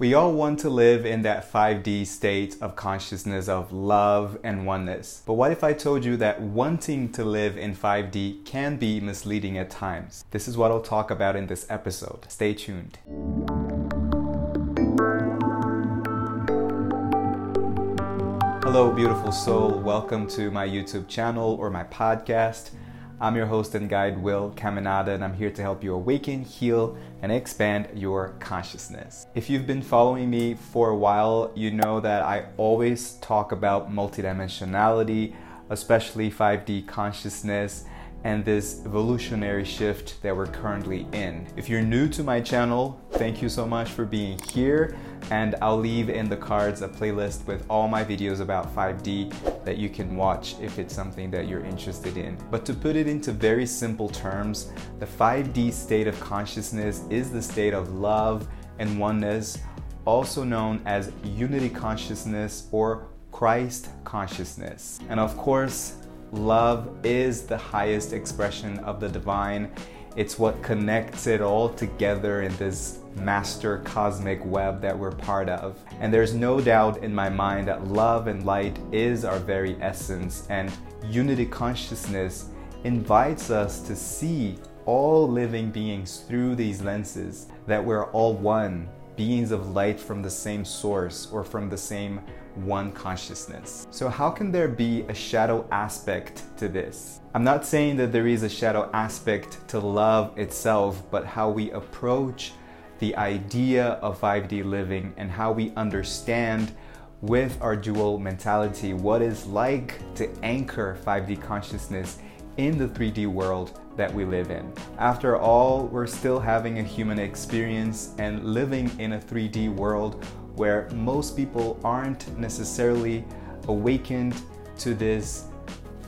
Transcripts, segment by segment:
We all want to live in that 5D state of consciousness of love and oneness. But what if I told you that wanting to live in 5D can be misleading at times? This is what I'll talk about in this episode. Stay tuned. Hello, beautiful soul. Welcome to my YouTube channel or my podcast. I'm your host and guide, Will Caminada, and I'm here to help you awaken, heal, and expand your consciousness. If you've been following me for a while, you know that I always talk about multidimensionality, especially 5D consciousness and this evolutionary shift that we're currently in. If you're new to my channel, thank you so much for being here and I'll leave in the cards a playlist with all my videos about 5D that you can watch if it's something that you're interested in. But to put it into very simple terms, the 5D state of consciousness is the state of love and oneness, also known as unity consciousness or Christ consciousness. And of course, Love is the highest expression of the divine. It's what connects it all together in this master cosmic web that we're part of. And there's no doubt in my mind that love and light is our very essence, and unity consciousness invites us to see all living beings through these lenses, that we're all one, beings of light from the same source or from the same one consciousness. So, how can there be a shadow aspect to this? I'm not saying that there is a shadow aspect to love itself, but how we approach the idea of 5D living and how we understand with our dual mentality what is like to anchor 5D consciousness in the 3D world that we live in. After all, we're still having a human experience and living in a 3D world where most people aren't necessarily awakened to this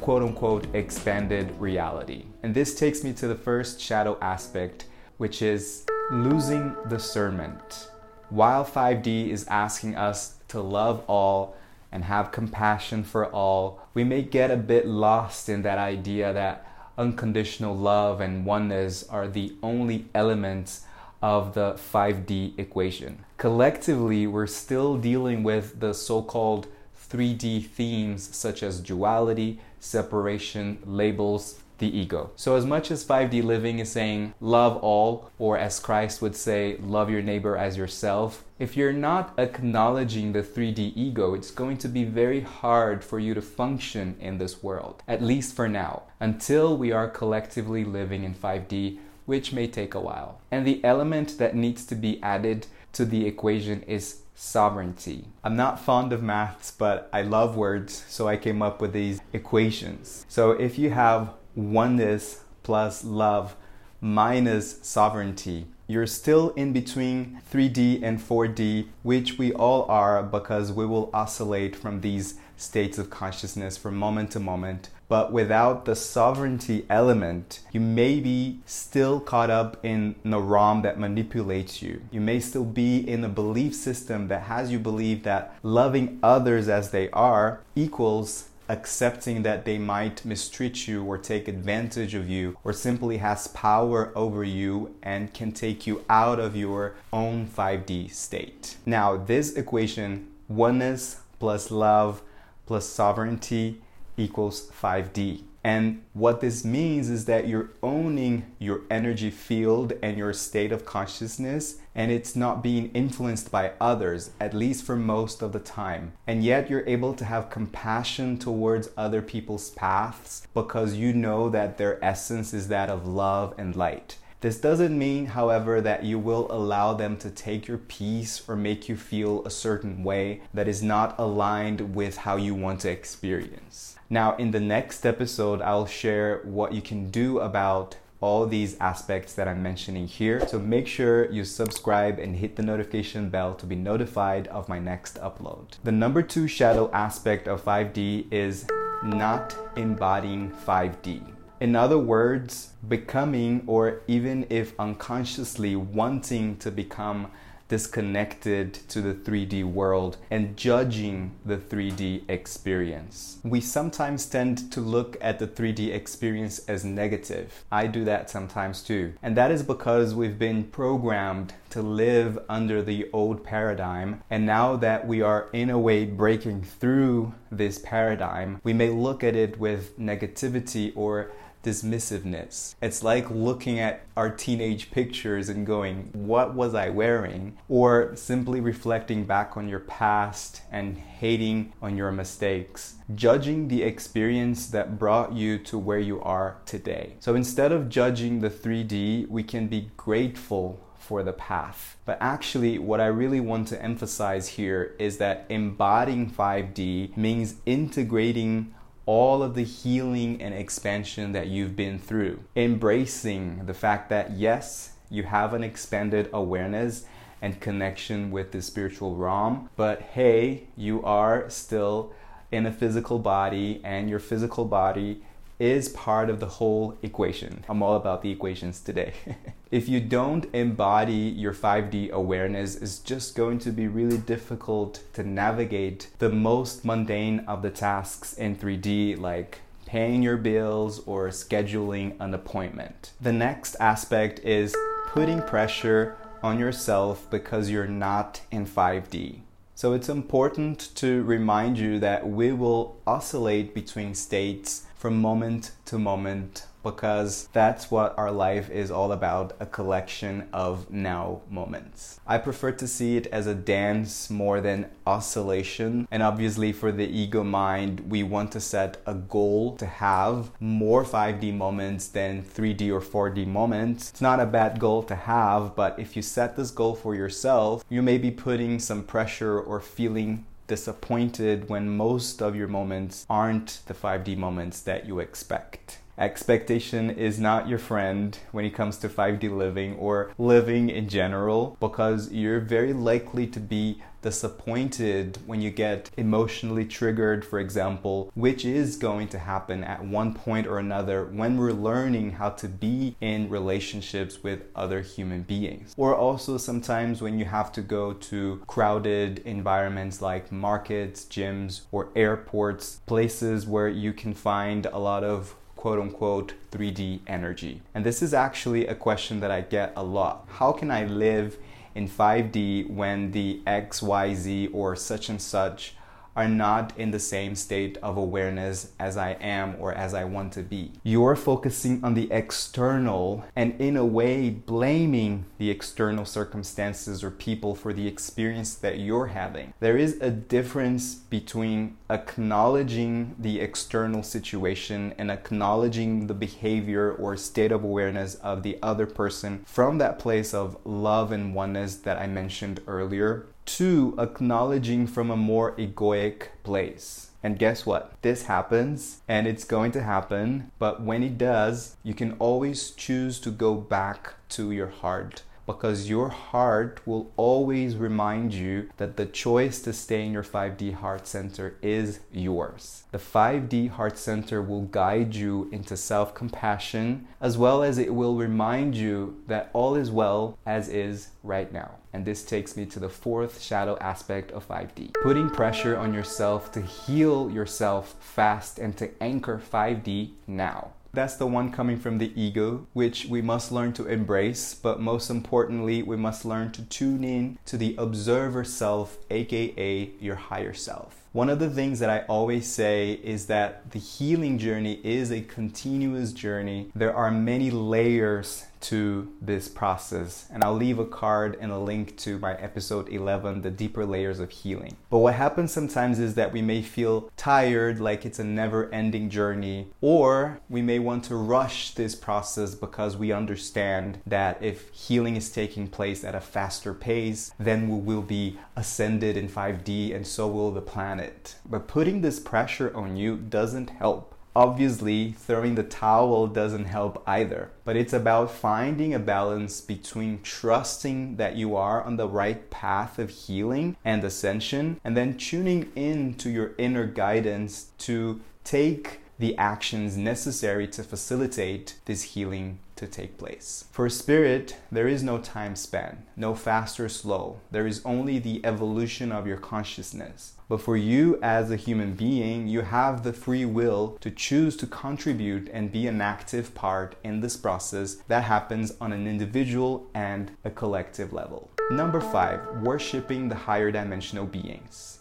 quote unquote expanded reality. And this takes me to the first shadow aspect, which is losing discernment. While 5D is asking us to love all and have compassion for all, we may get a bit lost in that idea that unconditional love and oneness are the only elements of the 5D equation. Collectively, we're still dealing with the so called 3D themes such as duality, separation, labels, the ego. So, as much as 5D living is saying love all, or as Christ would say, love your neighbor as yourself, if you're not acknowledging the 3D ego, it's going to be very hard for you to function in this world, at least for now, until we are collectively living in 5D which may take a while. And the element that needs to be added to the equation is sovereignty. I'm not fond of maths, but I love words, so I came up with these equations. So if you have oneness plus love minus sovereignty, you're still in between 3D and 4D, which we all are because we will oscillate from these states of consciousness from moment to moment. But without the sovereignty element, you may be still caught up in the ROM that manipulates you. You may still be in a belief system that has you believe that loving others as they are equals accepting that they might mistreat you or take advantage of you or simply has power over you and can take you out of your own 5D state. Now, this equation, oneness plus love plus sovereignty equals 5D. And what this means is that you're owning your energy field and your state of consciousness, and it's not being influenced by others, at least for most of the time. And yet, you're able to have compassion towards other people's paths because you know that their essence is that of love and light. This doesn't mean, however, that you will allow them to take your peace or make you feel a certain way that is not aligned with how you want to experience. Now, in the next episode, I'll share what you can do about all these aspects that I'm mentioning here. So make sure you subscribe and hit the notification bell to be notified of my next upload. The number two shadow aspect of 5D is not embodying 5D. In other words, becoming or even if unconsciously wanting to become disconnected to the 3D world and judging the 3D experience. We sometimes tend to look at the 3D experience as negative. I do that sometimes too. And that is because we've been programmed to live under the old paradigm. And now that we are in a way breaking through this paradigm, we may look at it with negativity or dismissiveness. It's like looking at our teenage pictures and going, What was I wearing? Or simply reflecting back on your past and hating on your mistakes, judging the experience that brought you to where you are today. So instead of judging the 3D, we can be grateful for the path. But actually, what I really want to emphasize here is that embodying 5D means integrating all of the healing and expansion that you've been through. Embracing the fact that, yes, you have an expanded awareness and connection with the spiritual realm, but hey, you are still in a physical body, and your physical body is part of the whole equation. I'm all about the equations today. if you don't embody your 5D awareness, it's just going to be really difficult to navigate the most mundane of the tasks in 3D, like paying your bills or scheduling an appointment. The next aspect is putting pressure on yourself because you're not in 5D. So it's important to remind you that we will oscillate between states from moment to moment because that's what our life is all about a collection of now moments. I prefer to see it as a dance more than oscillation. And obviously, for the ego mind, we want to set a goal to have more 5D moments than 3D or 4D moments. It's not a bad goal to have, but if you set this goal for yourself, you may be putting some pressure or feeling disappointed when most of your moments aren't the 5D moments that you expect. Expectation is not your friend when it comes to 5D living or living in general because you're very likely to be disappointed when you get emotionally triggered, for example, which is going to happen at one point or another when we're learning how to be in relationships with other human beings. Or also sometimes when you have to go to crowded environments like markets, gyms, or airports, places where you can find a lot of quote unquote 3D energy. And this is actually a question that I get a lot. How can I live in 5D when the XYZ or such and such are not in the same state of awareness as I am or as I want to be. You're focusing on the external and, in a way, blaming the external circumstances or people for the experience that you're having. There is a difference between acknowledging the external situation and acknowledging the behavior or state of awareness of the other person from that place of love and oneness that I mentioned earlier to acknowledging from a more egoic place. And guess what? This happens and it's going to happen, but when it does, you can always choose to go back to your heart because your heart will always remind you that the choice to stay in your 5D heart center is yours. The 5D heart center will guide you into self compassion as well as it will remind you that all is well as is right now. And this takes me to the fourth shadow aspect of 5D putting pressure on yourself to heal yourself fast and to anchor 5D now. That's the one coming from the ego, which we must learn to embrace, but most importantly, we must learn to tune in to the observer self, aka your higher self. One of the things that I always say is that the healing journey is a continuous journey. There are many layers to this process, and I'll leave a card and a link to my episode 11, The Deeper Layers of Healing. But what happens sometimes is that we may feel tired, like it's a never ending journey, or we may want to rush this process because we understand that if healing is taking place at a faster pace, then we will be ascended in 5D, and so will the planet it. But putting this pressure on you doesn't help. Obviously, throwing the towel doesn't help either, but it's about finding a balance between trusting that you are on the right path of healing and ascension, and then tuning in to your inner guidance to take the actions necessary to facilitate this healing to take place. For spirit, there is no time span, no fast or slow. There is only the evolution of your consciousness. But for you as a human being, you have the free will to choose to contribute and be an active part in this process that happens on an individual and a collective level. Number five, worshiping the higher dimensional beings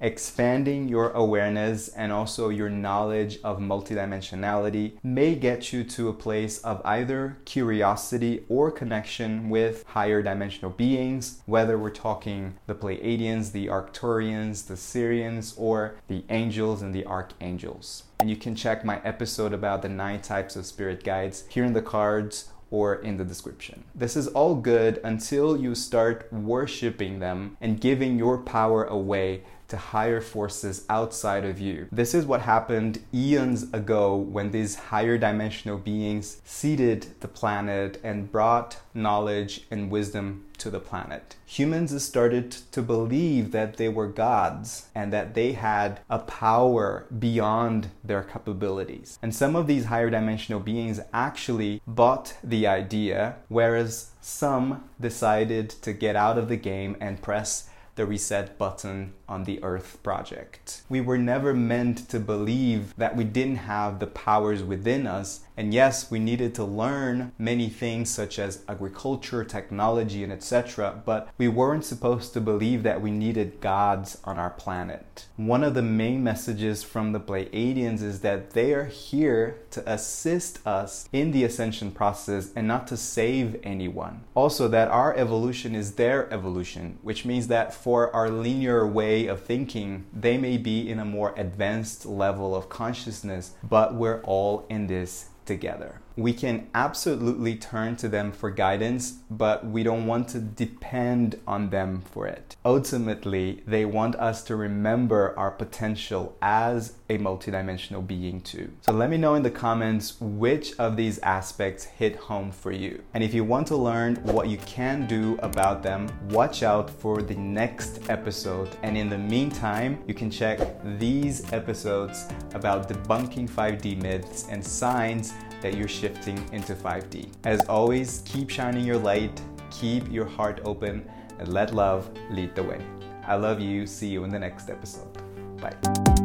expanding your awareness and also your knowledge of multidimensionality may get you to a place of either curiosity or connection with higher dimensional beings, whether we're talking the Pleiadians, the Arcturians, the Sirians, or the angels and the archangels. And you can check my episode about the nine types of spirit guides here in the cards or in the description. This is all good until you start worshiping them and giving your power away to higher forces outside of you. This is what happened eons ago when these higher dimensional beings seeded the planet and brought knowledge and wisdom to the planet. Humans started to believe that they were gods and that they had a power beyond their capabilities. And some of these higher dimensional beings actually bought the idea, whereas some decided to get out of the game and press the reset button on the Earth project. We were never meant to believe that we didn't have the powers within us. And yes, we needed to learn many things such as agriculture, technology, and etc. But we weren't supposed to believe that we needed gods on our planet. One of the main messages from the Pleiadians is that they are here to assist us in the ascension process and not to save anyone. Also, that our evolution is their evolution, which means that for our linear way of thinking, they may be in a more advanced level of consciousness, but we're all in this together we can absolutely turn to them for guidance, but we don't want to depend on them for it. Ultimately, they want us to remember our potential as a multidimensional being too. So let me know in the comments which of these aspects hit home for you. And if you want to learn what you can do about them, watch out for the next episode. And in the meantime, you can check these episodes about debunking 5D myths and signs that you're shifting into 5D. As always, keep shining your light, keep your heart open, and let love lead the way. I love you. See you in the next episode. Bye.